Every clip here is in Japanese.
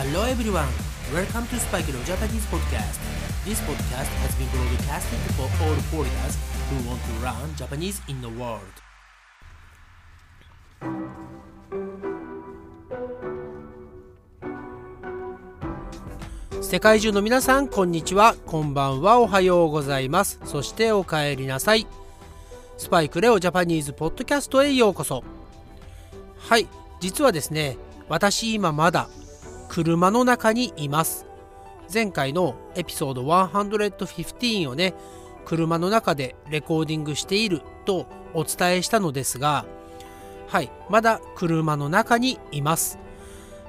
Hello everyone, welcome to Spike Leo Japanese podcast. This podcast has been broadcasted for all foreigners who want to learn Japanese in the world. 世界中の皆さんこんにちはこんばんはおはようございますそしてお帰りなさいスパイクレオジャパニーズポッドキャストへようこそはい実はですね私今まだ車の中にいます。前回のエピソード115をね車の中でレコーディングしているとお伝えしたのですがはいまだ車の中にいます。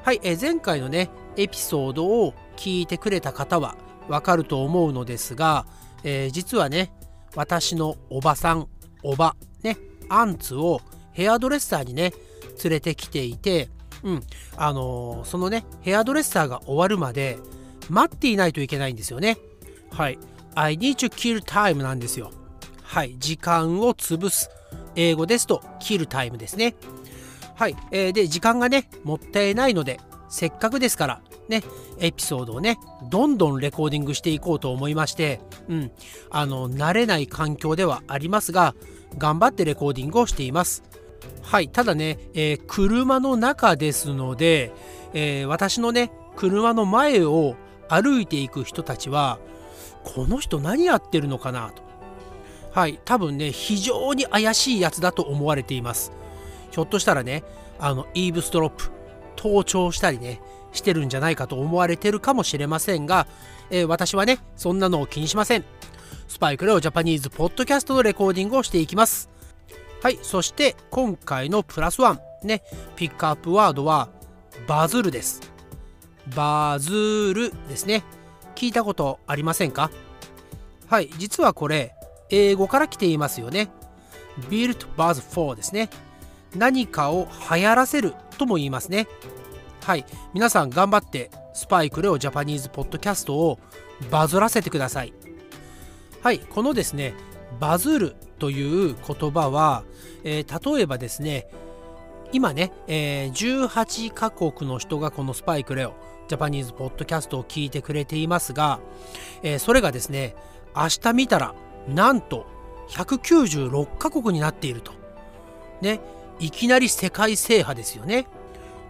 はいえ前回のねエピソードを聞いてくれた方はわかると思うのですが、えー、実はね私のおばさんおばねアンツをヘアドレッサーにね連れてきていてうん。あのー、そのねヘアドレッサーが終わるまで待っていないといけないんですよね。はい。I need to kill time なんですよ。はい。時間を潰す。英語ですと kill time ですね。はい、えー、で時間がねもったいないのでせっかくですからねエピソードをねどんどんレコーディングしていこうと思いましてうん。あの慣れない環境ではありますが頑張ってレコーディングをしています。はいただね、えー、車の中ですので、えー、私のね車の前を歩いていく人たちはこの人何やってるのかなと。はい多分ね非常に怪しいやつだと思われています。ひょっとしたらねあのイーブストロップ盗聴したりねしてるんじゃないかと思われてるかもしれませんが、えー、私はねそんなのを気にしません。スパイクレオジャパニーズポッドキャストのレコーディングをしていきます。はいそして今回のプラスワン。ねピックアップワードはバズるです。バズるですね。聞いたことありませんか？はい実はこれ英語から来ていますよね。build buzz for ですね。何かを流行らせるとも言いますね。はい皆さん頑張ってスパイクレオジャパニーズポッドキャストをバズらせてください。はいこのですねバズるという言葉は、えー、例えばですね今ね、えー、18カ国の人がこのスパイクレオジャパニーズポッドキャストを聞いてくれていますが、えー、それがですね明日見たらなんと196カ国になっているとねいきなり世界制覇ですよね。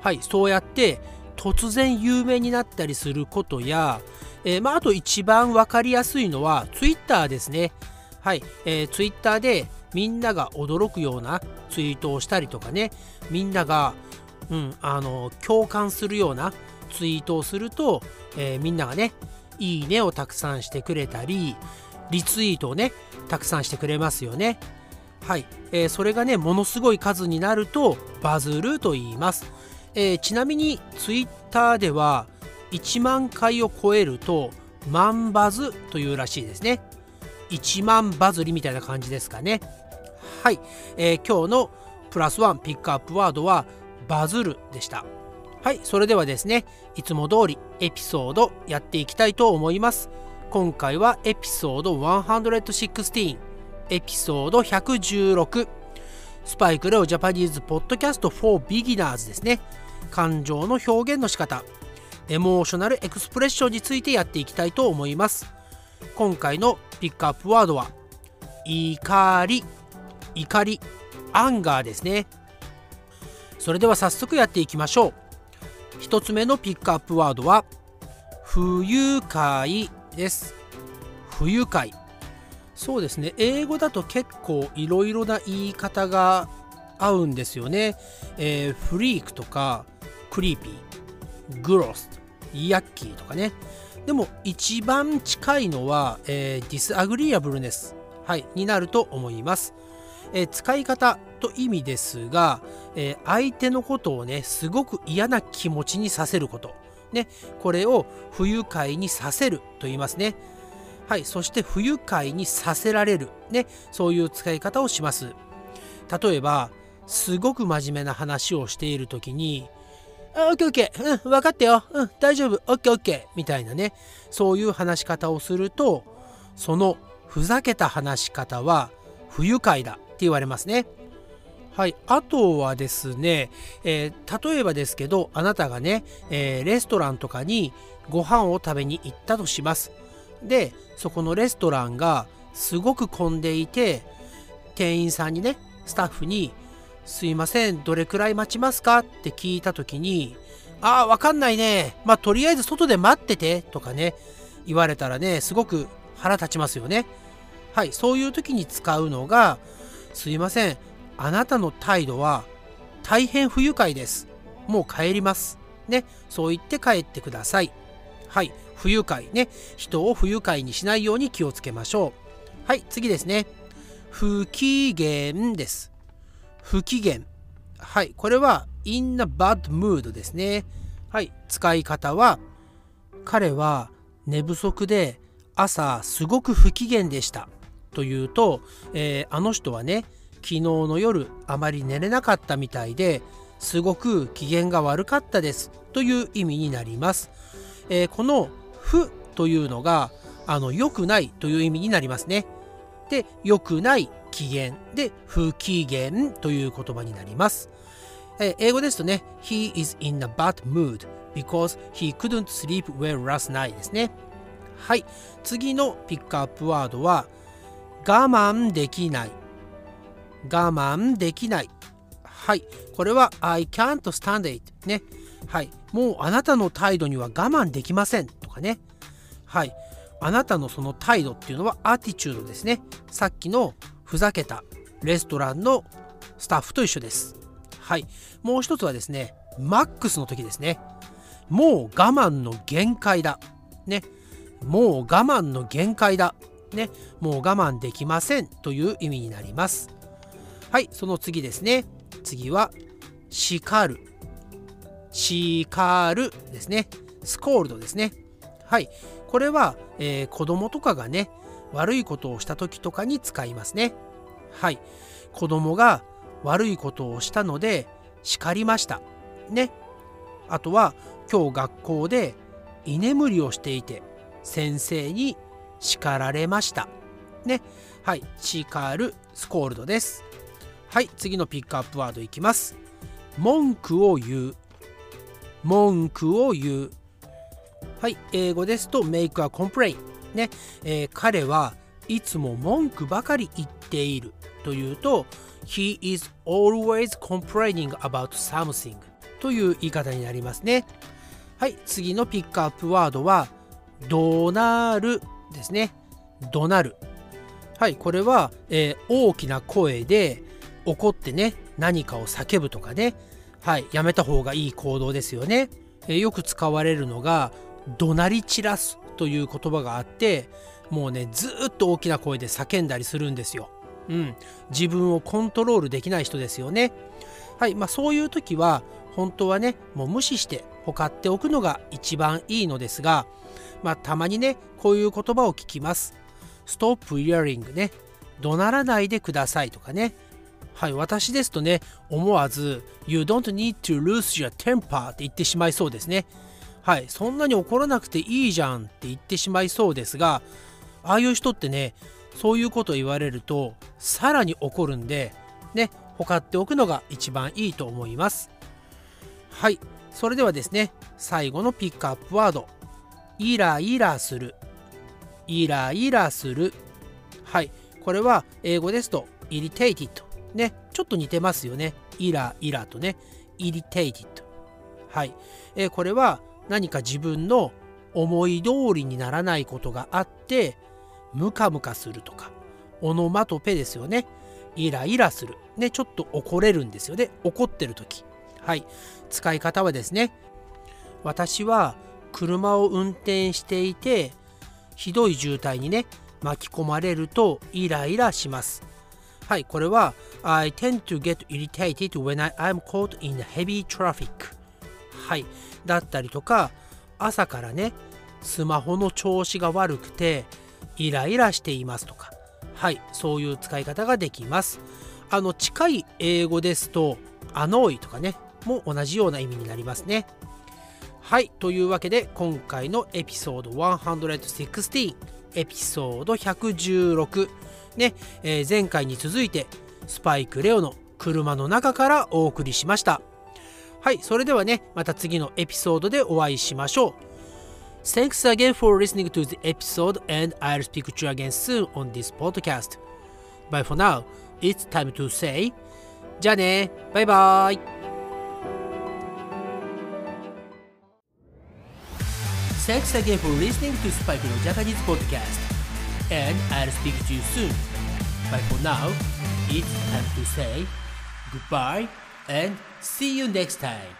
はい、そうやって突然有名になったりすることや、えー、まあ、あと一番分かりやすいのは Twitter ですね。はい、えー、Twitter でみんなが驚くようなツイートをしたりとかね、みんなが、うん、あの共感するようなツイートをすると、えー、みんながね、いいねをたくさんしてくれたり、リツイートをね、たくさんしてくれますよね。はい、えー、それがねものすごい数になるとバズると言います、えー、ちなみにツイッターでは1万回を超えると万バズというらしいですね。1万バズりみたいな感じですかね。はい、えー、今日のプラスワンピックアップワードはバズるでした。はい。それではですねいつも通りエピソードやっていきたいと思います。今回はエピソード116エピソード116スパイクレオジャパニーズポッドキャスト for Beginners ですね。感情の表現の仕方エモーショナルエクスプレッションについてやっていきたいと思います。今回のピックアップワードは怒り。怒り。 anger ですね。それでは早速やっていきましょう。1つ目のピックアップワードは不愉快です。不愉快。そうですね。英語だと結構いろいろな言い方があるんですよね、えー、 freak とか creepy gross yucky とかね。でも一番近いのは、えー、 disagreeableness、はい、になると思います、えー、使い方と意味ですが、えー、相手のことをねすごく嫌な気持ちにさせること。ねこれを不愉快にさせると言いますね。はい、そして不愉快にさせられる、ね、そういう使い方をします。例えば、すごく真面目な話をしている時に、あオッケーオッケー、うん、分かったよ、うん、大丈夫、オッケーオッケー、みたいなね、そういう話し方をすると、そのふざけた話し方は不愉快だって言われますね。はい、あとはですね、えー、例えばですけどあなたがね、えー、レストランとかにご飯を食べに行ったとします。でそこのレストランがすごく混んでいて店員さんにねスタッフに「すいませんどれくらい待ちますか?」って聞いた時に「ああわかんないね。まあとりあえず外で待ってて」とかね言われたらねすごく腹立ちますよね。はいそういう時に使うのが「すいませんあなたの態度は大変不愉快です。もう帰ります」ねそう言って帰ってください。はい不愉快ね。人を不愉快にしないように気をつけましょう。はい次ですね。不機嫌です。不機嫌。はい。これは in a bad mood ですね。はい。使い方は彼は寝不足で朝すごく不機嫌でした。というと、えー、あの人はね昨日の夜あまり寝れなかったみたいですごく機嫌が悪かったです。という意味になります、えー、この不というのがあの良くないという意味になりますね。で、良くない機嫌で不機嫌という言葉になります。え英語ですとね、He is in a bad mood because he couldn't sleep well last night ですね。はい。次のピックアップワードは我慢できない。我慢できない。はい。これは I can't stand it ね。はい。もうあなたの態度には我慢できません。とかね。はい。あなたのその態度っていうのはアティチュードですね。さっきのふざけたレストランのスタッフと一緒です。はい。もう一つはですね、マックスの時ですね。もう我慢の限界だ。ね。もう我慢の限界だ。ね。もう我慢できませんという意味になります。はい。その次ですね。次は、叱る。叱るですね。スコールドですね。はい。これは、えー、子供とかがね、悪いことをした時とかに使いますね。はい。子供が悪いことをしたので叱りました。ね。あとは、今日学校で居眠りをしていて先生に叱られました。ね。はい。叱る、スコールドです。はい。次のピックアップワードいきます。文句を言う。文句を言う。はい、英語ですと make a complaint ね、えー、彼はいつも文句ばかり言っているというと He is always complaining about something という言い方になりますね。はい次のピックアップワードは怒鳴るですね。怒鳴るはいこれは、えー、大きな声で怒ってね何かを叫ぶとかね。はいやめた方がいい行動ですよね、えー、よく使われるのが怒鳴り散らすという言葉があってもうねずっと大きな声で叫んだりするんですよ。うん、自分をコントロールできない人ですよね。はいまあ、そういう時は本当はねもう無視してほかっておくのが一番いいのですが、まあ、たまにねこういう言葉を聞きます。ストップイヤリングね怒鳴らないでくださいとかねはい私ですとね思わず You don't need to lose your temper って言ってしまいそうですねはい、そんなに怒らなくていいじゃんって言ってしまいそうですがああいう人ってねそういうこと言われるとさらに怒るんでねほかっておくのが一番いいと思います。はいそれではですね最後のピックアップワード。イライラする。イライラする。はいこれは英語ですと irritated ねちょっと似てますよね。イライラとね irritated はい、えー、これは何か自分の思い通りにならないことがあってムカムカするとかオノマトペですよね。イライラする。ねちょっと怒れるんですよね。怒ってる時。はい。使い方はですね。私は車を運転していてひどい渋滞にね巻き込まれるとイライラします。はい。これは I tend to get irritated when I am caught in heavy traffic はい。だったりとか朝からねスマホの調子が悪くてイライラしていますとか。はいそういう使い方ができます。あの近い英語ですとアノイとかねも同じような意味になりますね。はいというわけで今回のエピソード116エピソード116ね、えー、前回に続いてスパイクレオの車の中からお送りしました。はいそれではねまた次のエピソードでお会いしましょう Thanks again for listening to the episode and I'll speak to you again soon on this podcast But for now it's time to say じゃあねバイバイ Thanks again for listening to Spike no Japanese podcast and I'll speak to you soon But for now it's time to say goodbye and see you next time